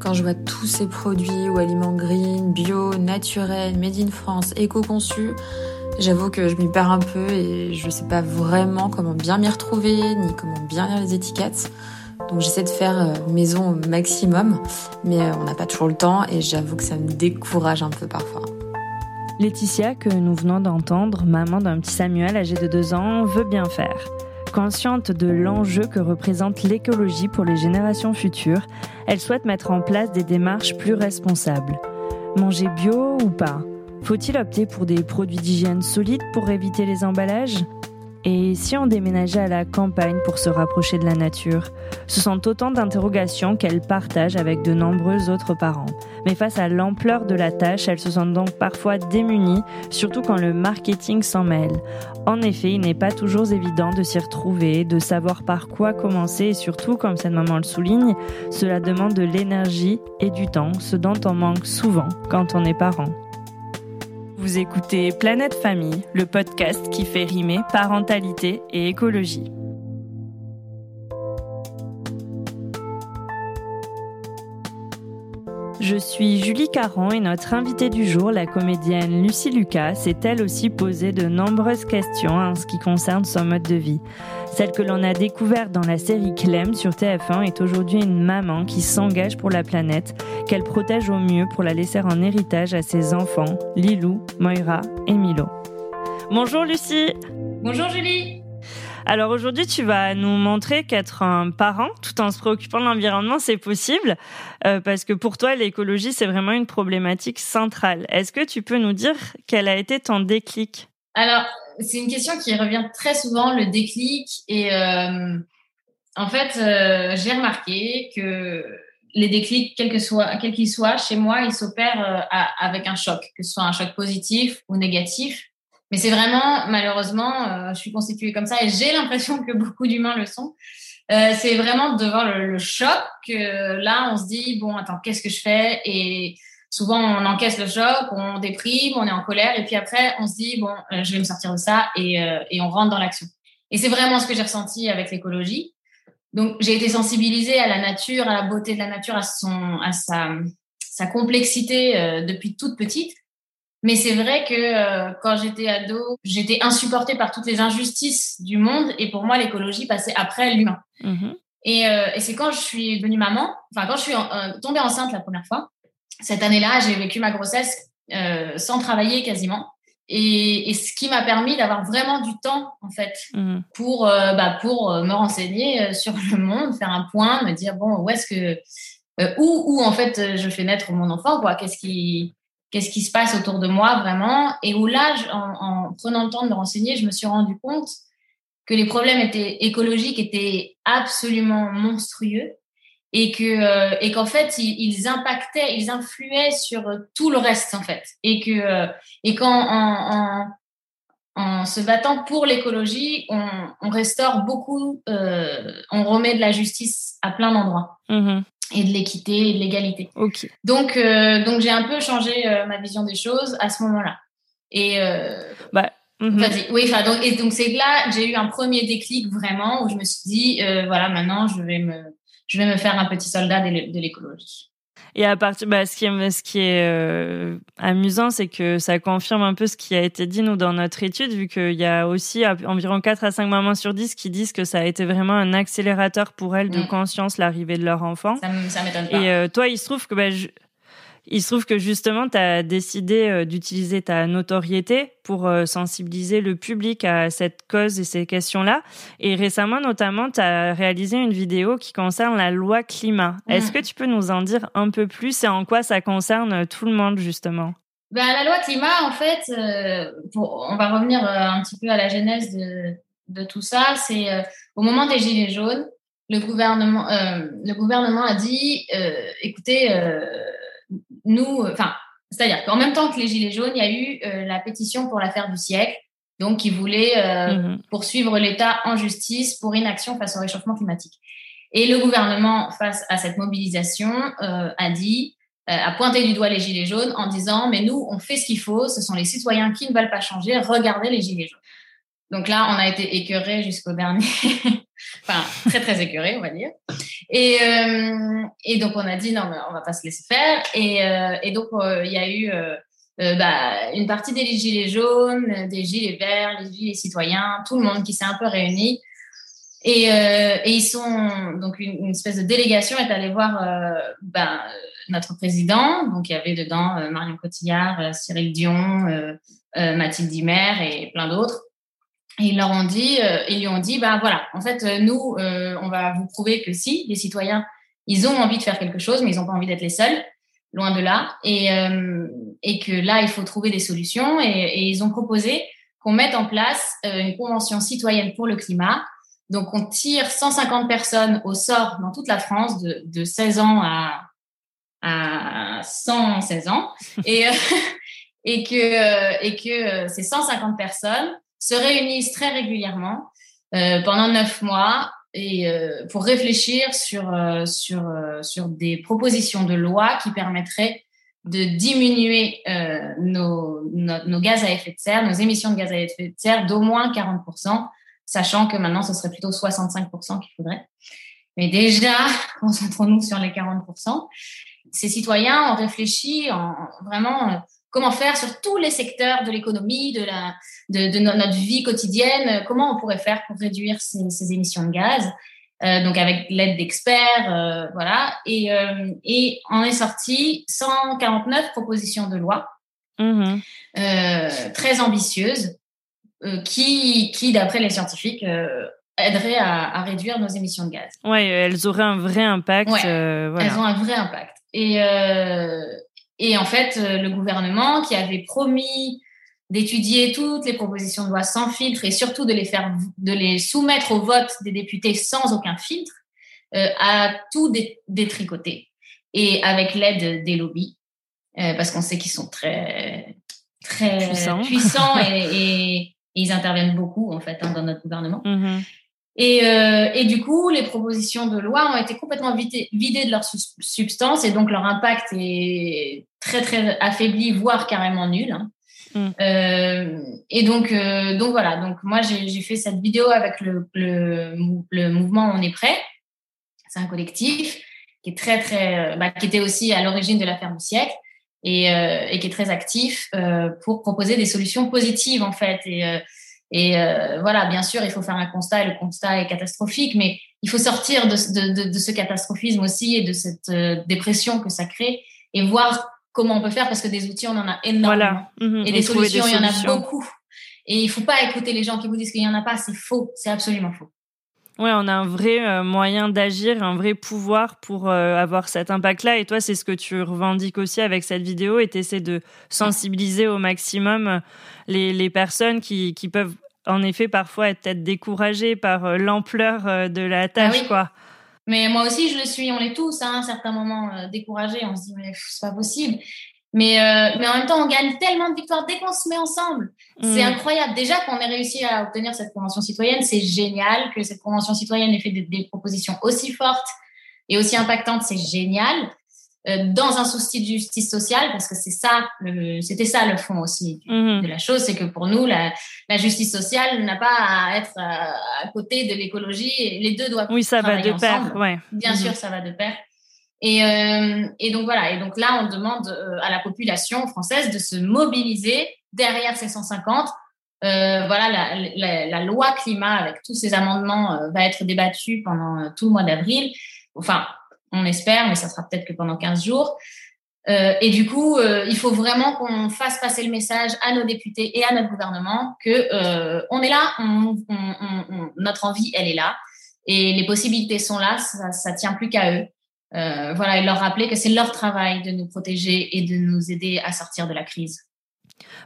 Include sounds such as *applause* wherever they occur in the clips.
Quand je vois tous ces produits ou aliments green, bio, naturels, made in France, éco-conçus, j'avoue que je m'y perds un peu et je sais pas vraiment comment bien m'y retrouver, ni comment bien lire les étiquettes. Donc j'essaie de faire euh, maison au maximum, mais euh, on n'a pas toujours le temps et j'avoue que ça me décourage un peu parfois. Laetitia, que nous venons d'entendre, maman d'un petit Samuel âgé de 2 ans, veut bien faire. Consciente de l'enjeu que représente l'écologie pour les générations futures, elle souhaite mettre en place des démarches plus responsables. Manger bio ou pas? Faut-il opter pour des produits d'hygiène solides pour éviter les emballages? Et si on déménageait à la campagne pour se rapprocher de la nature Ce sont autant d'interrogations qu'elle partage avec de nombreux autres parents. Mais face à l'ampleur de la tâche, elle se sent donc parfois démunie, surtout quand le marketing s'en mêle. En effet, il n'est pas toujours évident de s'y retrouver, de savoir par quoi commencer et surtout, comme cette maman le souligne, cela demande de l'énergie et du temps, ce dont on manque souvent quand on est parent. Vous écoutez Planète Famille, le podcast qui fait rimer parentalité et écologie. Je suis Julie Caron et notre invitée du jour, la comédienne Lucie Lucas, s'est elle aussi posé de nombreuses questions en ce qui concerne son mode de vie. Celle que l'on a découverte dans la série Clem sur TF1 est aujourd'hui une maman qui s'engage pour la planète, qu'elle protège au mieux pour la laisser en héritage à ses enfants, Lilou, Moira et Milo. Bonjour Lucie Bonjour Julie alors aujourd'hui, tu vas nous montrer qu'être un parent, tout en se préoccupant de l'environnement, c'est possible, euh, parce que pour toi, l'écologie, c'est vraiment une problématique centrale. Est-ce que tu peux nous dire quel a été ton déclic? Alors, c'est une question qui revient très souvent, le déclic. Et euh, en fait, euh, j'ai remarqué que les déclics, quel que soit, quel qu'ils soient, chez moi, ils s'opèrent avec un choc, que ce soit un choc positif ou négatif. Mais c'est vraiment, malheureusement, euh, je suis constituée comme ça et j'ai l'impression que beaucoup d'humains le sont. Euh, c'est vraiment devant le, le choc que là, on se dit, bon, attends, qu'est-ce que je fais? Et souvent, on encaisse le choc, on déprime, on est en colère et puis après, on se dit, bon, euh, je vais me sortir de ça et, euh, et on rentre dans l'action. Et c'est vraiment ce que j'ai ressenti avec l'écologie. Donc, j'ai été sensibilisée à la nature, à la beauté de la nature, à, son, à sa, sa complexité euh, depuis toute petite. Mais c'est vrai que euh, quand j'étais ado, j'étais insupportée par toutes les injustices du monde et pour moi, l'écologie passait après l'humain. Mhm. Et, euh, et c'est quand je suis devenue maman, enfin quand je suis euh, tombée enceinte la première fois, cette année-là, j'ai vécu ma grossesse euh, sans travailler quasiment. Et, et ce qui m'a permis d'avoir vraiment du temps en fait Mhm. pour euh, bah, pour me renseigner sur le monde, faire un point, me dire bon où est-ce que où où en fait je fais naître mon enfant quoi, qu'est-ce qui qu'est-ce qui se passe autour de moi vraiment. Et où là en, en prenant le temps de me renseigner, je me suis rendu compte que les problèmes étaient écologiques étaient absolument monstrueux. Et que euh, et qu'en fait ils, ils impactaient, ils influaient sur tout le reste en fait. Et que euh, et qu'en en, en, en se battant pour l'écologie, on, on restaure beaucoup, euh, on remet de la justice à plein d'endroits. Mhm. Et de l'équité et de l'égalité. Ok. Donc, euh, donc j'ai un peu changé euh, ma vision des choses à ce moment-là. Et euh, Bah, mhm. vas-y, oui, enfin donc et donc c'est là j'ai eu un premier déclic vraiment où je me suis dit euh, voilà maintenant je vais me je vais me faire un petit soldat de l'écologie. Et à partir, bah, ce qui est, ce qui est euh, amusant, c'est que ça confirme un peu ce qui a été dit nous dans notre étude, vu qu'il y a aussi environ 4 à 5 mamans sur 10 qui disent que ça a été vraiment un accélérateur pour elles de Mm. conscience l'arrivée de leur enfant. Ça m'étonne pas. Et euh, toi, il se trouve que bah, je- il se trouve que justement, tu as décidé euh, d'utiliser ta notoriété pour euh, sensibiliser le public à cette cause et ces questions-là. Et récemment, notamment, tu as réalisé une vidéo qui concerne la loi climat. Est-ce Mhm. que tu peux nous en dire un peu plus et en quoi ça concerne tout le monde, justement? Ben, La loi climat, en fait, pour, on va revenir un petit peu à la genèse de, de tout ça. C'est au moment des Gilets jaunes, le gouvernement, le gouvernement a dit, écoutez, nous, enfin, c'est-à-dire qu'en même temps que les Gilets jaunes, il y a eu la pétition pour l'affaire du siècle donc qui voulait euh, mhm. poursuivre l'État en justice pour inaction face au réchauffement climatique. Et le gouvernement, face à cette mobilisation, euh, a dit, euh, a pointé du doigt les gilets jaunes en disant, mais nous, on fait ce qu'il faut, ce sont les citoyens qui ne veulent pas changer, regardez les gilets jaunes. Donc là, on a été écœuré jusqu'au dernier, *laughs* enfin très très écœuré, on va dire. Et, euh, et donc on a dit non, mais on va pas se laisser faire. Et, euh, et donc il y a eu euh, bah, une partie des gilets jaunes, des gilets verts, les gilets citoyens, tout le monde qui s'est un peu réuni. Et, euh, et ils sont donc une, espèce de délégation est allée voir euh, bah, notre président. Donc il y avait dedans euh, Marion Cotillard, euh, Cyril Dion, Mathilde Dimer et plein d'autres. Et ils leur ont dit, ils lui ont dit, bah voilà, en fait nous, on va vous prouver que si les citoyens, ils ont envie de faire quelque chose, mais ils n'ont pas envie d'être les seuls loin de là, et, euh, et que là, il faut trouver des solutions. Et, ils ont proposé qu'on mette en place euh, une convention citoyenne pour le climat. Donc, on tire 150 personnes au sort dans toute la France de, de 16 ans à, à 116 ans, et, euh, *laughs* et que, et que ces 150 personnes se réunissent très régulièrement pendant neuf mois et euh, pour réfléchir sur euh, sur euh, sur des propositions de loi qui permettraient de diminuer nos, nos, gaz à effet de serre, nos émissions de gaz à effet de serre d'au moins 40%, sachant que maintenant ce serait plutôt 65% qu'il faudrait. Mais déjà, *laughs* concentrons-nous sur les 40%. Ces citoyens ont réfléchi en vraiment comment faire sur tous les secteurs de l'économie, de, la, de, de, notre vie quotidienne, comment on pourrait faire pour réduire ces, ces émissions de gaz? Euh, donc avec l'aide d'experts, euh, voilà. Et, euh, et on est sorti 149 propositions de loi mmh euh, très ambitieuses euh, qui, qui d'après les scientifiques, aideraient à, à, réduire nos émissions de gaz. Ouais, elles auraient un vrai impact. Ouais, voilà. Elles ont un vrai impact. Et, et en fait, euh, le gouvernement qui avait promis d'étudier toutes les propositions de loi sans filtre et surtout de les faire, de les soumettre au vote des députés sans aucun filtre, euh, a tout détricoté et avec l'aide des lobbies, euh, parce qu'on sait qu'ils sont très très puissants, *laughs* et, et, ils interviennent beaucoup en fait hein, dans notre gouvernement. Mm-hmm. Et, euh, et, du coup, les propositions de loi ont été complètement vidées, vidées de leur substance et donc leur impact est très très affaibli, voire carrément nul. Hein. Mm. Euh, et donc, euh, donc voilà. Donc moi, j'ai fait cette vidéo avec le, le, le, mouvement On est prêt. C'est un collectif qui est très très, bah, qui était aussi à l'origine de l'affaire du siècle et, euh, et, qui est très actif euh, pour proposer des solutions positives en fait. Et euh, et euh, voilà, bien sûr, il faut faire un constat et le constat est catastrophique, mais il faut sortir de, de, de, de ce catastrophisme aussi et de cette euh, dépression que ça crée et voir comment on peut faire parce que des outils, on en a énormément. Voilà. Mhm. et des solutions, il y en a beaucoup. Et il faut pas écouter les gens qui vous disent qu'il y en a pas, c'est faux, c'est absolument faux. Ouais, on a un vrai euh, moyen d'agir, un vrai pouvoir pour euh, avoir cet impact-là. Et toi, c'est ce que tu revendiques aussi avec cette vidéo et tu essaies de sensibiliser au maximum euh, les, les personnes qui, qui peuvent en effet parfois être peut-être découragées par l'ampleur de la ah tâche, quoi. Mais moi aussi, je le suis, on est tous hein, à un certain moment découragés, on se dit mais c'est pas possible. Mais, euh, mais en même temps, on gagne tellement de victoires dès qu'on se met ensemble. C'est mm. incroyable. Déjà qu'on ait réussi à obtenir cette convention citoyenne, c'est génial que cette convention citoyenne ait fait des, des propositions aussi fortes et aussi impactantes. C'est génial. Euh, dans un souci de justice sociale, parce que c'est ça, c'était ça le fond aussi mm-hmm. de la chose, c'est que pour nous, la, la justice sociale n'a pas à être à, à côté de l'écologie. Les deux doivent oui, ça va de pair. Ouais. Bien mm-hmm. sûr, ça va de pair. Et, euh, et, donc voilà. Et donc là, on demande euh, à la population française de se mobiliser derrière ces 150. Euh, voilà, la, la, la, loi climat avec tous ces amendements euh, va être débattue pendant euh, tout le mois d'avril. Enfin, on espère, mais ça sera peut-être que pendant 15 jours. et du coup, il faut vraiment qu'on fasse passer le message à nos députés et à notre gouvernement que on est là, on, on, on, notre envie, elle est là, et les possibilités sont là. Ça, ça tient plus qu'à eux. Euh, voilà, et leur rappeler que c'est leur travail de nous protéger et de nous aider à sortir de la crise.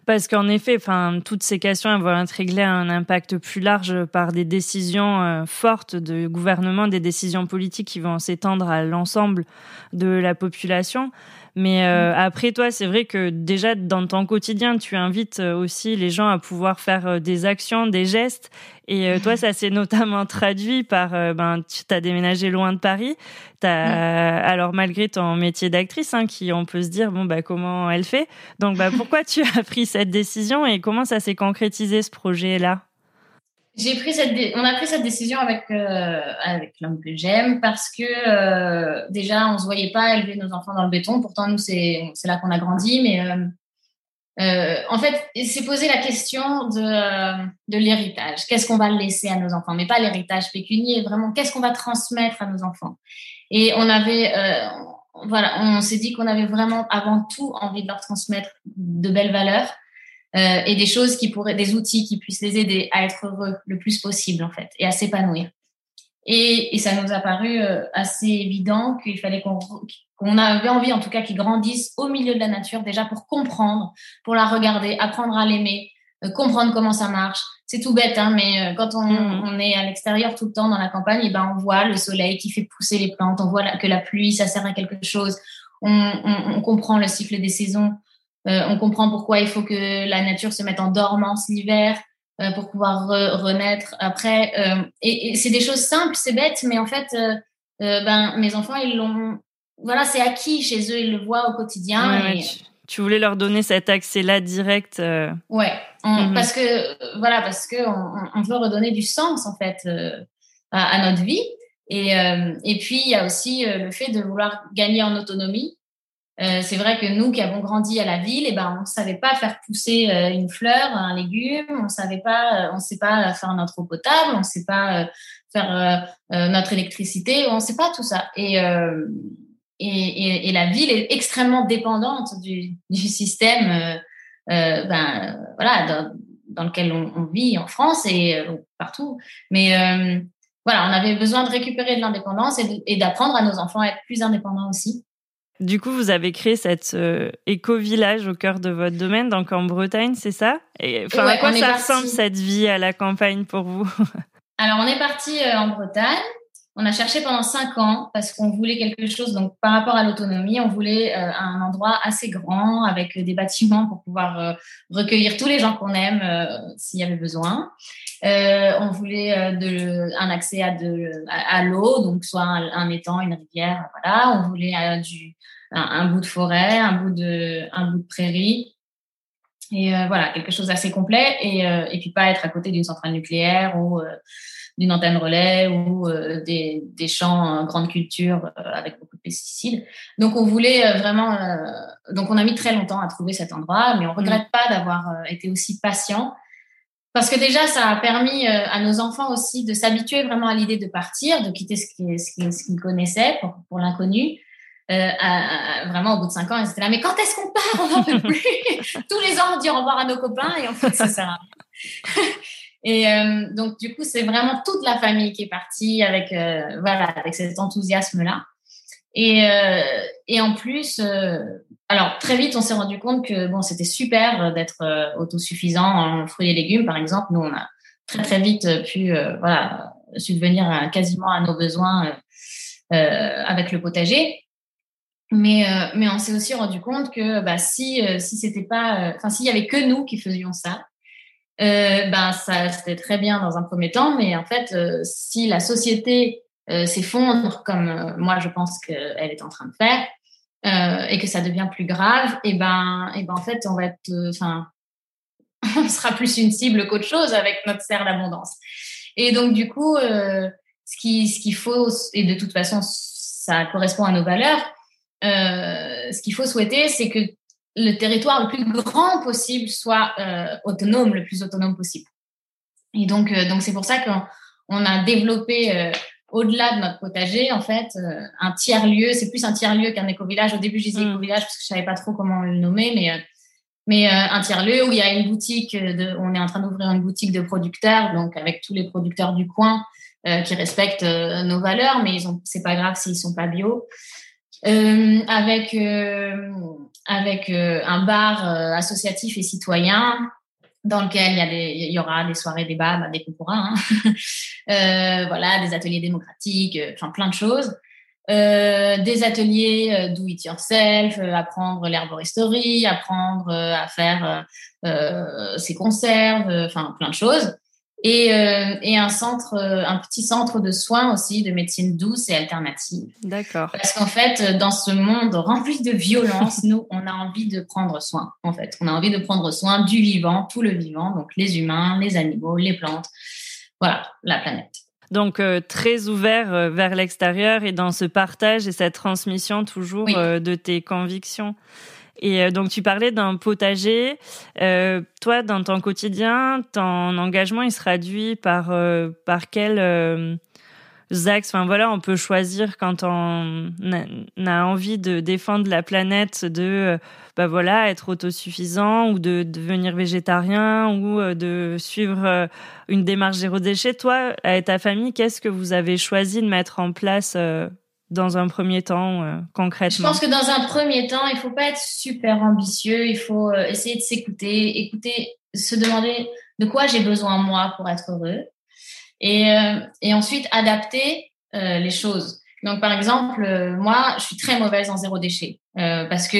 Parce qu'en effet, enfin, toutes ces questions elles vont être réglées à un impact plus large par des décisions euh, fortes de gouvernement, des décisions politiques qui vont s'étendre à l'ensemble de la population. Mais euh, mm. après, toi, c'est vrai que déjà dans ton quotidien, tu invites euh, aussi les gens à pouvoir faire euh, des actions, des gestes. Et toi, ça s'est *laughs* notamment traduit par, ben, tu as déménagé loin de Paris. As, alors malgré ton métier d'actrice, hein, qui on peut se dire, bon, bah, comment elle fait? Donc, bah, pourquoi tu as *laughs* pris cette décision et comment ça s'est concrétisé ce projet-là? J'ai pris cette on a pris cette décision avec euh, avec l'homme que j'aime parce que euh, déjà on se voyait pas élever nos enfants dans le béton. Pourtant nous c'est c'est là qu'on a grandi mais euh, en fait c'est poser la question de de l'héritage. Qu'est-ce qu'on va laisser à nos enfants? Mais pas l'héritage pécunier vraiment qu'est-ce qu'on va transmettre à nos enfants? Et on avait voilà on s'est dit qu'on avait vraiment avant tout envie de leur transmettre de belles valeurs euh, et des choses qui pourraient, des outils qui puissent les aider à être heureux le plus possible en fait et à s'épanouir. Et, et, ça nous a paru euh, assez évident qu'il fallait qu'on qu'on avait envie en tout cas qu'ils grandissent au milieu de la nature déjà pour comprendre, pour la regarder, apprendre à l'aimer, euh, comprendre comment ça marche. C'est tout bête, hein, mais quand on, mmh. on est à l'extérieur tout le temps dans la campagne, et ben on voit le soleil qui fait pousser les plantes, on voit que la pluie ça sert à quelque chose, on, on, on comprend le cycle des saisons. Euh, on comprend pourquoi il faut que la nature se mette en dormance l'hiver euh, pour pouvoir renaître après. Euh, et, c'est des choses simples, c'est bête, mais en fait, ben mes enfants ils l'ont. Voilà, c'est acquis chez eux, ils le voient au quotidien. tu, voulais leur donner cet accès-là direct. Ouais, mhm. parce que voilà, parce que on, veut redonner du sens en fait à, notre vie. Et, et puis il y a aussi le fait de vouloir gagner en autonomie. Euh, c'est vrai que nous qui avons grandi à la ville, eh ben on savait pas faire pousser euh, une fleur, un légume, on savait pas, euh, sait pas faire notre eau potable, on sait pas faire notre électricité, on sait pas tout ça. Et, et, et, la ville est extrêmement dépendante du, *laughs* système, ben voilà, dans, lequel on, vit en France et partout. Mais voilà, on avait besoin de récupérer de l'indépendance et d'apprendre à nos enfants à être plus indépendants aussi. Du coup, vous avez créé cet euh, éco-village au cœur de votre domaine, donc en Bretagne, c'est ça? Et, enfin, À quoi ça ressemble cette vie à la campagne pour vous? Alors, on est parti euh, en Bretagne. On a cherché pendant cinq ans parce qu'on voulait quelque chose. Donc, par rapport à l'autonomie, on voulait euh, un endroit assez grand avec des bâtiments pour pouvoir recueillir tous les gens qu'on aime s'il y avait besoin. on voulait de, un accès à, de, à, l'eau, donc soit un, étang, une rivière, voilà. On voulait du, un, bout de forêt, un bout de, un bout de prairie. Et euh, voilà, quelque chose d'assez complet. Et, euh, et puis pas être à côté d'une centrale nucléaire ou euh, d'une antenne relais ou des, des champs grande culture avec beaucoup de pesticides. Donc on voulait vraiment. donc on a mis très longtemps à trouver cet endroit, mais on regrette pas d'avoir été aussi patient. Parce que déjà, ça a permis à nos enfants aussi de s'habituer vraiment à l'idée de partir, de quitter ce qu'ils ce qu'ils connaissaient pour, pour l'inconnu, euh, vraiment au bout de cinq ans, ils étaient là, mais quand est-ce qu'on part? On n'en peut plus. Tous les ans, on dit au revoir à nos copains et en fait, ça sert à rien. Et euh, donc, du coup, c'est vraiment toute la famille qui est partie avec, euh, voilà, avec cet enthousiasme-là. Et, euh, et en plus, euh, alors très vite, on s'est rendu compte que bon, c'était super d'être autosuffisant en fruits et légumes, par exemple. Nous, on a très très vite pu, voilà, subvenir quasiment à nos besoins avec le potager. Mais, euh, mais on s'est aussi rendu compte que bah, si, euh, si c'était pas, euh, enfin, s'il y avait que nous qui faisions ça, ben ça c'était très bien dans un premier temps, mais en fait, si la société s'effondre comme moi je pense qu'elle est en train de faire, et que ça devient plus grave, et ben, et ben en fait, on va être, enfin, *laughs* on sera plus une cible qu'autre chose avec notre serre d'abondance. Et donc du coup, ce qui ce qu'il faut, et de toute façon, ça correspond à nos valeurs euh, ce qu'il faut souhaiter, c'est que le territoire le plus grand possible soit euh, autonome, le plus autonome possible. Et donc, euh, donc c'est pour ça qu'on a développé au-delà de notre potager, en fait, un tiers lieu. C'est plus un tiers lieu qu'un éco-village. Au début, je disais mmh. éco-village parce que je savais pas trop comment le nommer, mais mais un tiers lieu où il y a une boutique. De, on est en train d'ouvrir une boutique de producteurs, donc avec tous les producteurs du coin qui respectent nos valeurs, mais ils ont, c'est pas grave s'ils sont pas bio. Euh, avec euh, avec un bar associatif et citoyen dans lequel il y, a des, il y aura des soirées débats, bah, des concours, hein. *laughs* voilà, des ateliers démocratiques, enfin plein de choses. Euh, des ateliers euh, do it yourself, euh, apprendre l'herboristerie, apprendre à faire ses conserves, enfin plein de choses. Et, et un centre, un petit centre de soins aussi, de médecine douce et alternative. D'accord. Parce qu'en fait, dans ce monde rempli de violence, *laughs* nous, on a envie de prendre soin. En fait, on a envie de prendre soin du vivant, tout le vivant, donc les humains, les animaux, les plantes, voilà, la planète. Donc euh, très ouvert euh, vers l'extérieur et dans ce partage et cette transmission toujours euh, de tes convictions. Et donc tu parlais d'un potager. toi, dans ton quotidien, ton engagement, il se traduit par par quel axes? Enfin voilà, on peut choisir quand on a envie de défendre la planète, de euh, bah voilà être autosuffisant ou de devenir végétarien ou euh, de suivre euh, une démarche zéro déchet. Toi, avec ta famille, qu'est-ce que vous avez choisi de mettre en place dans un premier temps concrètement? Je pense que dans un premier temps, il faut pas être super ambitieux. Il faut essayer de s'écouter, écouter, se demander de quoi j'ai besoin moi pour être heureux et, euh, ensuite adapter euh, les choses. Donc, par exemple, euh, moi, je suis très mauvaise en zéro déchet euh, parce que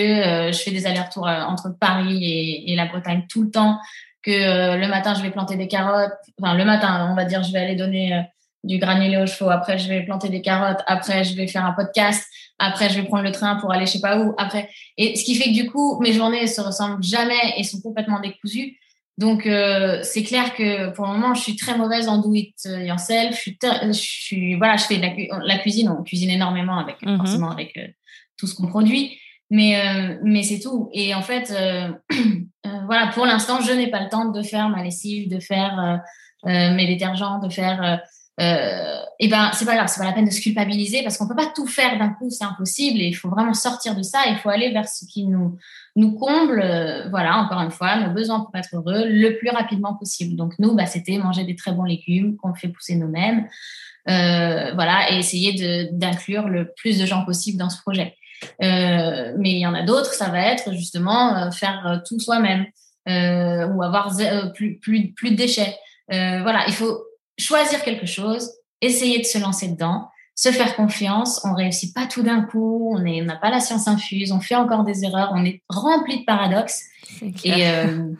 je fais des allers-retours entre Paris et, et, la Bretagne tout le temps. Que le matin, je vais planter des carottes. Enfin, le matin, on va dire, je vais aller donner du granulé aux chevaux. Après, je vais planter des carottes. Après, je vais faire un podcast. Après, je vais prendre le train pour aller je sais pas où. Après, et ce qui fait que du coup, mes journées se ressemblent jamais et sont complètement décousues. Donc, euh, c'est clair que pour le moment, je suis très mauvaise en do it yourself. Je suis, je suis voilà, je fais de la, cuisine, on cuisine énormément avec mhm. forcément avec euh, tout ce qu'on produit, mais euh, mais c'est tout. Et en fait, *clears throat* voilà, pour l'instant, je n'ai pas le temps de faire ma lessive, de faire mes détergents, de faire euh, et ben c'est pas grave, c'est pas la peine de se culpabiliser parce qu'on peut pas tout faire d'un coup, c'est impossible et il faut vraiment sortir de ça. Il faut aller vers ce qui nous nous comble, euh, voilà, encore une fois, nos besoins pour être heureux le plus rapidement possible. Donc nous, bah, c'était manger des très bons légumes qu'on fait pousser nous-mêmes, euh, voilà, et essayer d'inclure le plus de gens possible dans ce projet. Euh, mais il y en a d'autres, ça va être justement euh, faire tout soi-même ou avoir plus plus plus de déchets. voilà, il faut choisir quelque chose, essayer de se lancer dedans, se faire confiance. On réussit pas tout d'un coup, on n'a pas la science infuse, on fait encore des erreurs, on est rempli de paradoxes. Et, euh,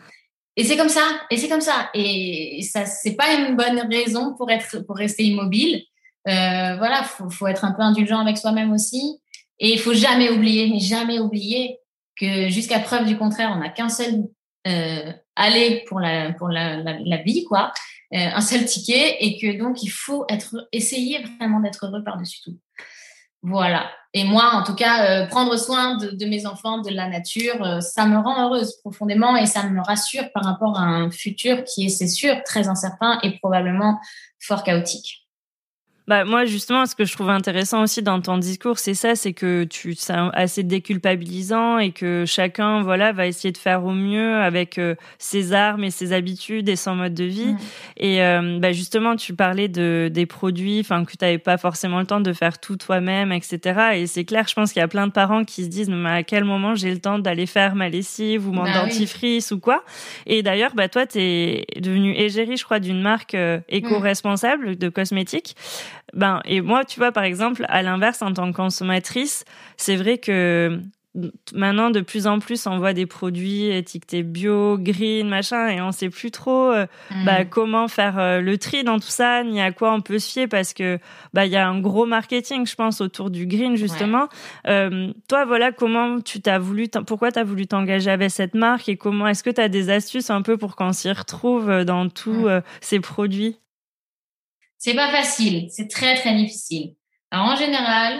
et c'est comme ça, et c'est comme ça. Et ça, c'est pas une bonne raison pour être, pour rester immobile. Euh, voilà, faut, faut être un peu indulgent avec soi-même aussi. Et il faut jamais oublier, mais jamais oublier que jusqu'à preuve du contraire, on n'a qu'un seul euh, aller pour la pour la, la, la vie, quoi. Euh, un seul ticket et que donc il faut être essayer vraiment d'être heureux par-dessus tout. Voilà. Et moi, en tout cas, euh, prendre soin de, mes enfants, de la nature, euh, ça me rend heureuse profondément et ça me rassure par rapport à un futur qui est, c'est sûr, très incertain et probablement fort chaotique. Bah, moi, justement, ce que je trouve intéressant aussi dans ton discours, c'est ça, c'est que tu, c'est assez déculpabilisant et que chacun, voilà, va essayer de faire au mieux avec euh, ses armes et ses habitudes et son mode de vie. Et euh, bah, justement, tu parlais de, des produits, enfin, que tu n'avais pas forcément le temps de faire tout toi-même, etc. Et c'est clair, je pense qu'il y a plein de parents qui se disent, mais à quel moment j'ai le temps d'aller faire ma lessive ou mon bah dentifrice ou quoi? Et d'ailleurs, bah, toi, tu es devenue égérie, je crois, d'une marque euh, éco-responsable de cosmétiques. Ben, et moi, tu vois, par exemple, à l'inverse, en tant que consommatrice, c'est vrai que maintenant, de plus en plus, on voit des produits étiquetés bio, green, machin, et on sait plus trop euh, mm. bah, comment faire euh, le tri dans tout ça, ni à quoi on peut se fier, parce que bah il y a un gros marketing, je pense, autour du green justement. Euh, toi, voilà, comment tu t'as voulu, pourquoi tu as voulu t'engager avec cette marque, et comment est-ce que tu as des astuces un peu pour qu'on s'y retrouve dans tous ces produits? C'est pas facile, c'est très très difficile. Alors en général,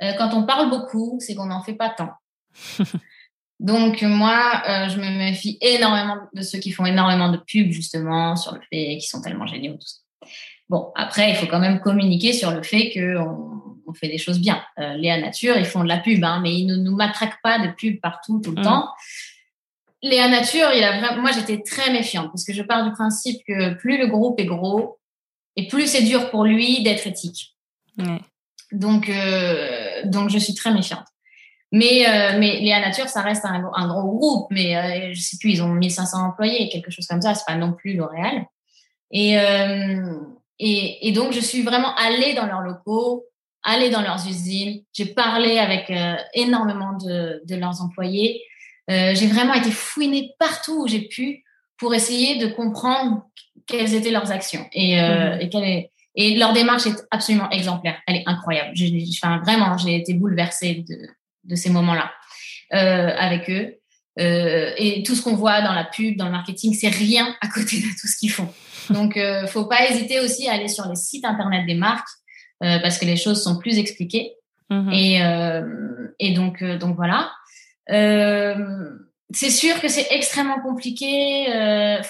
euh, quand on parle beaucoup, c'est qu'on n'en fait pas tant. *laughs* Donc moi, euh, je me méfie énormément de ceux qui font énormément de pubs justement sur le fait qu'ils sont tellement géniaux tout ça. Bon, après, il faut quand même communiquer sur le fait qu'on on fait des choses bien. Euh, Léa Nature, ils font de la pub, hein, mais ils ne nous matraquent pas de pub partout tout le mm. temps. Léa Nature, il a vraiment, moi j'étais très méfiante parce que je pars du principe que plus le groupe est gros, et plus c'est dur pour lui d'être éthique. Donc, euh, donc, je suis très méfiante. Mais, mais Léa Nature, ça reste un, un gros groupe, mais je sais plus, ils ont 1500 employés, quelque chose comme ça, c'est pas non plus L'Oréal. Et, et, et, donc, je suis vraiment allée dans leurs locaux, allée dans leurs usines. J'ai parlé avec énormément de, de, leurs employés. j'ai vraiment été fouinée partout où j'ai pu pour essayer de comprendre quelles étaient leurs actions et, euh, mhm. et, quelle est, et leur démarche est absolument exemplaire. Elle est incroyable. J'ai, enfin, vraiment, j'ai été bouleversée de, de ces moments-là euh, avec eux. Euh, et tout ce qu'on voit dans la pub, dans le marketing, c'est rien à côté de tout ce qu'ils font. Donc, euh, faut pas hésiter aussi à aller sur les sites internet des marques euh, parce que les choses sont plus expliquées. Mhm. Et, euh, et donc, donc voilà. Euh, c'est sûr que c'est extrêmement compliqué. Euh,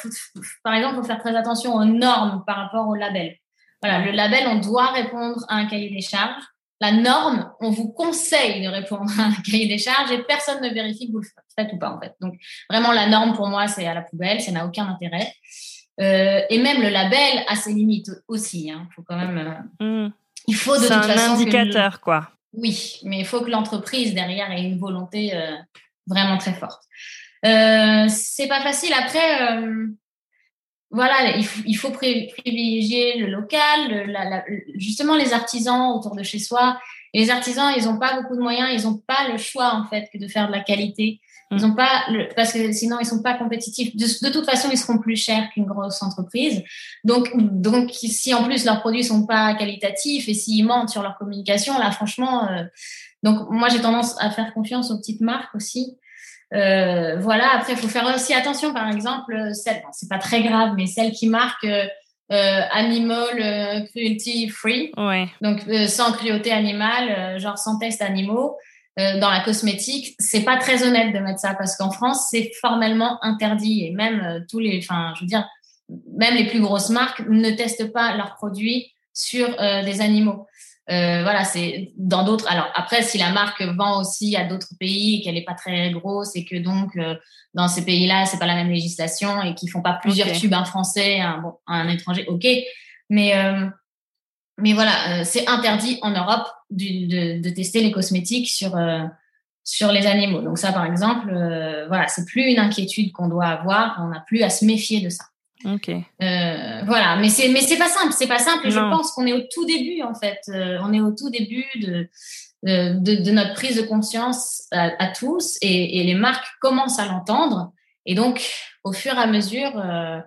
par exemple, il faut faire très attention aux normes par rapport au label. Voilà, le label, on doit répondre à un cahier des charges. La norme, on vous conseille de répondre à un cahier des charges et personne ne vérifie que vous le faites ou pas en fait. Donc vraiment, la norme pour moi, c'est à la poubelle, ça n'a aucun intérêt. Euh, et même le label a ses limites aussi. Hein. Faut quand même. Euh, mmh. Il faut de toute façon. Un indicateur, quoi. Oui, mais il faut que l'entreprise derrière ait une volonté euh, vraiment très forte. Euh, c'est pas facile. Après, euh, voilà, il faut, il faut privilégier le local, la, justement les artisans autour de chez soi. les artisans, ils n'ont pas beaucoup de moyens, ils n'ont pas le choix en fait que de faire de la qualité. Ils ont pas le, parce que sinon ils sont pas compétitifs. De, de, toute façon, ils seront plus chers qu'une grosse entreprise. Donc, donc si en plus leurs produits sont pas qualitatifs et s'ils mentent sur leur communication, là franchement, euh, donc moi j'ai tendance à faire confiance aux petites marques aussi. Euh, voilà. Après, il faut faire aussi attention, par exemple, celle, c'est pas très grave, mais celle qui marque euh, euh animal euh, cruelty free, ouais. donc sans cruauté animale, genre sans tests animaux. dans la cosmétique, c'est pas très honnête de mettre ça parce qu'en France, c'est formellement interdit et même tous les, enfin, je veux dire, même les plus grosses marques ne testent pas leurs produits sur des animaux. Euh, voilà, c'est dans d'autres. Alors après, si la marque vend aussi à d'autres pays et qu'elle n'est pas très grosse et que donc euh, dans ces pays-là, c'est pas la même législation et qu'ils font pas plusieurs tubes, un français, un, bon, un étranger, ok. Mais euh, mais voilà, c'est interdit en Europe de, de, tester les cosmétiques sur sur les animaux. Donc ça, par exemple, voilà, c'est plus une inquiétude qu'on doit avoir. On n'a plus à se méfier de ça. Ok. Euh, voilà, mais c'est mais c'est pas simple, c'est pas simple. Je pense qu'on est au tout début en fait. Euh, on est au tout début de de, de notre prise de conscience à, tous et, et, les marques commencent à l'entendre. Et donc, au fur et à mesure, euh,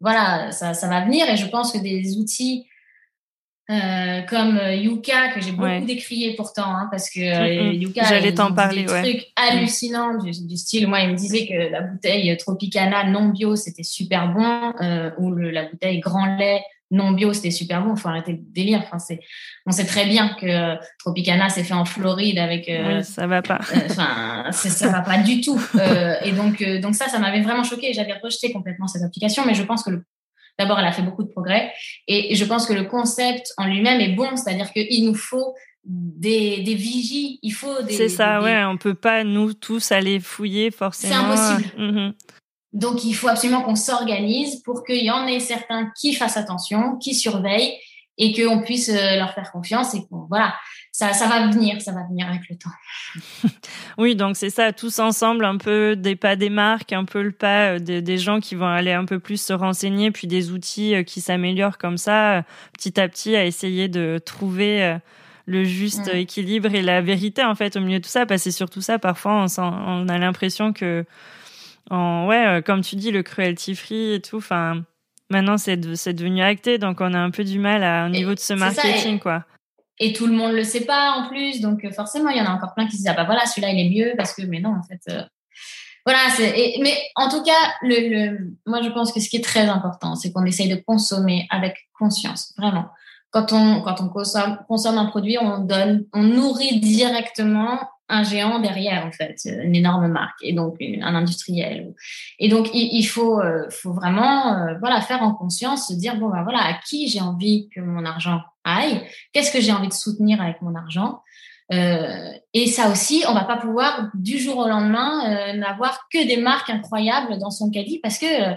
voilà, ça, ça va venir. Et je pense que des outils euh, comme euh, Yuka que j'ai beaucoup décrié pourtant hein, parce que euh, Yuka j'allais t'en parler des ouais. trucs hallucinants du, du, style. Moi il me disait que la bouteille Tropicana non bio c'était super bon euh, ou le, la bouteille Grand lait non bio c'était super bon. Faut arrêter de délire. Enfin c'est on sait très bien que Tropicana c'est fait en Floride avec oui, ça va pas. enfin ça va pas du tout. Et donc donc ça ça m'avait vraiment choqué. J'avais rejeté complètement cette application mais je pense que le D'abord, elle a fait beaucoup de progrès. Et je pense que le concept en lui-même est bon, c'est-à-dire qu'il nous faut des, des vigies, il faut des. C'est ça, des, ouais, on peut pas nous tous aller fouiller forcément. C'est impossible. Mhm. Donc, il faut absolument qu'on s'organise pour qu'il y en ait certains qui fassent attention, qui surveillent et qu'on puisse euh, leur faire confiance et qu'on, voilà, ça, ça va venir, ça va venir avec le temps. *laughs* oui, donc c'est ça, tous ensemble, un peu des pas des marques, un peu le pas euh, des, gens qui vont aller un peu plus se renseigner, puis des outils euh, qui s'améliorent comme ça, petit à petit, à essayer de trouver le juste mm. équilibre et la vérité en fait au milieu de tout ça, parce que c'est surtout ça, parfois on, on a l'impression que, en, ouais, comme tu dis, le cruelty free et tout, enfin Maintenant, c'est devenu acté, donc on a un peu du mal à, au niveau de ce marketing, et, quoi. Et tout le monde le sait pas en plus, donc euh, forcément, il y en a encore plein qui se disent ah bah voilà, celui-là il est mieux parce que mais non en fait. Euh, voilà, mais en tout cas, le, le, moi je pense que ce qui est très important, c'est qu'on essaye de consommer avec conscience, vraiment. Quand on quand on consomme, consomme un produit, on donne, on nourrit directement un géant derrière en fait, une énorme marque et donc un industriel. Et donc il, faut, euh, faut vraiment euh, voilà faire en conscience, se dire bon ben voilà à qui j'ai envie que mon argent aille, qu'est-ce que j'ai envie de soutenir avec mon argent. Euh, et ça aussi, on va pas pouvoir du jour au lendemain n'avoir que des marques incroyables dans son caddie parce que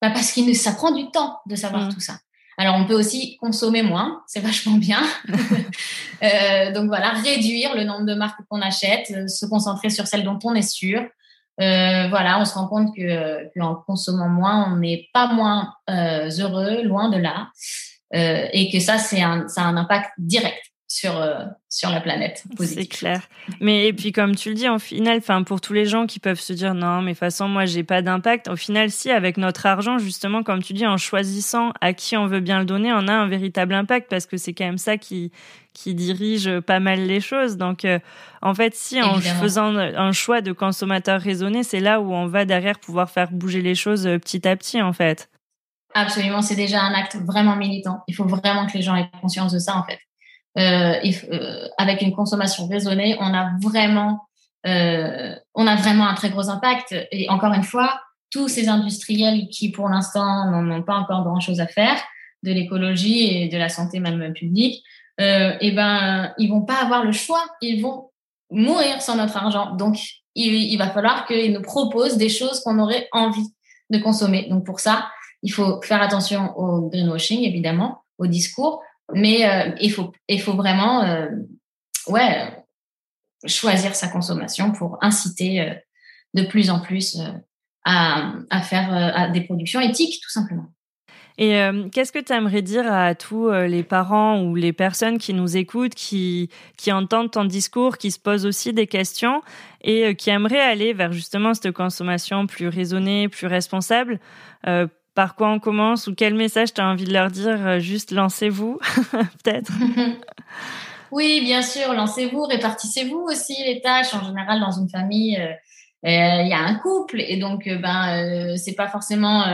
bah parce qu'il ça prend du temps de savoir mmh. tout ça. Alors, on peut aussi consommer moins, c'est *laughs* vachement bien. *laughs* euh, donc voilà, réduire le nombre de marques qu'on achète, euh, se concentrer sur celles dont on est sûr. Euh, voilà, on se rend compte que qu'en consommant moins, on n'est pas moins euh, heureux, loin de là, euh, et que ça, c'est un, ça a un impact direct sur euh, sur la planète. C'est clair. Mais et puis comme tu le dis, en final, enfin pour tous les gens qui peuvent se dire non, mais de toute façon moi j'ai pas d'impact. Au final, si avec notre argent, justement, comme tu dis, en choisissant à qui on veut bien le donner, on a un véritable impact parce que c'est quand même ça qui qui dirige pas mal les choses. Donc euh, en fait, si en faisant un choix de consommateur raisonné, c'est là où on va derrière pouvoir faire bouger les choses euh, petit à petit, en fait. Absolument, c'est déjà un acte vraiment militant. Il faut vraiment que les gens aient conscience de ça, en fait euh, euh, avec une consommation raisonnée, on a vraiment, euh, on a vraiment un très gros impact. Et encore une fois, tous ces industriels qui, pour l'instant, n'ont pas encore grand-chose à faire de l'écologie et de la santé même publique, euh, et eh ben, ils vont pas avoir le choix. Ils vont mourir sans notre argent. Donc, il va falloir qu'ils nous proposent des choses qu'on aurait envie de consommer. Donc, pour ça, il faut faire attention au greenwashing, évidemment, au discours, mais euh, il faut il faut vraiment euh, ouais choisir sa consommation pour inciter euh, de plus en plus à, à faire des productions éthiques tout simplement. Et qu'est-ce que tu aimerais dire à tous les parents ou les personnes qui nous écoutent, qui, qui entendent ton discours, qui se posent aussi des questions et qui aimeraient aller vers justement cette consommation plus raisonnée, plus responsable par quoi on commence ou quel message tu as envie de leur dire euh, Juste lancez-vous, *laughs* peut-être? *laughs* Oui, bien sûr, lancez-vous, répartissez-vous aussi les tâches. En général, dans une famille, euh, euh, il y a un couple et donc ben c'est pas forcément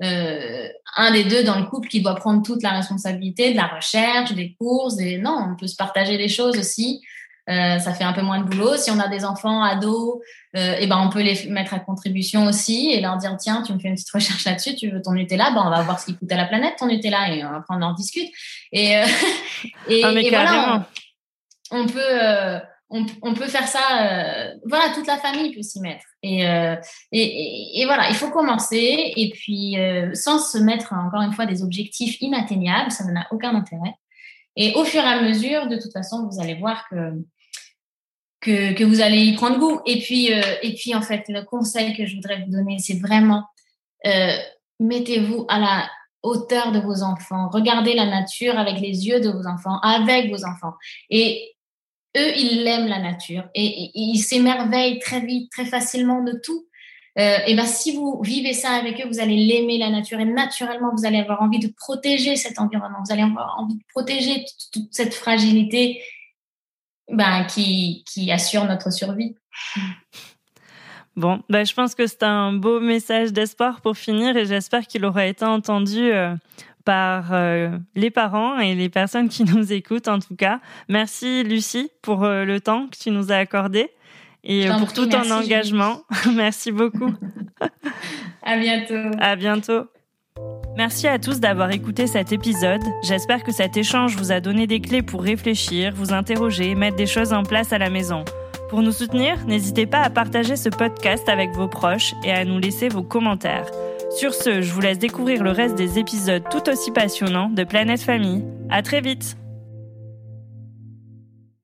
un des deux dans le couple qui doit prendre toute la responsabilité de la recherche, des courses. Et non, on peut se partager les choses aussi. Euh, ça fait un peu moins de boulot. Si on a des enfants, ados, euh, et ben on peut les mettre à contribution aussi et leur dire tiens, tu me fais une petite recherche là-dessus, tu veux ton Nutella, ben on va voir ce qui coûte à la planète ton Nutella et après on en discute. Et, euh, *laughs* et, ah, et voilà, on, peut on, on, peut faire ça. Voilà, toute la famille peut s'y mettre. Et, et, et, et, voilà, il faut commencer et puis sans se mettre encore une fois des objectifs inatteignables, ça n'a aucun intérêt. Et au fur et à mesure, de toute façon, vous allez voir que que, que vous allez y prendre goût. Et puis, euh, et puis, en fait, le conseil que je voudrais vous donner, c'est vraiment euh, mettez-vous à la hauteur de vos enfants. Regardez la nature avec les yeux de vos enfants, avec vos enfants. Et eux, ils l'aiment la nature et, et ils s'émerveillent très vite, très facilement de tout. Euh, et ben si vous vivez ça avec eux, vous allez l'aimer la nature et naturellement vous allez avoir envie de protéger cet environnement. Vous allez avoir envie de protéger toute cette fragilité ben, qui, qui assure notre survie. Bon, ben, je pense que c'est un beau message d'espoir pour finir et j'espère qu'il aura été entendu euh, par euh, les parents et les personnes qui *laughs* nous écoutent en tout cas. Merci Lucie pour euh, le temps que tu nous as accordé et pour tout ton engagement. *laughs* merci beaucoup. *laughs* à bientôt. À bientôt. Merci à tous d'avoir écouté cet épisode. J'espère que cet échange vous a donné des clés pour réfléchir, vous interroger, mettre des choses en place à la maison. Pour nous soutenir, n'hésitez pas à partager ce podcast avec vos proches et à nous laisser vos commentaires. Sur ce, je vous laisse découvrir le reste des épisodes tout aussi passionnants de Planète Famille. À très vite!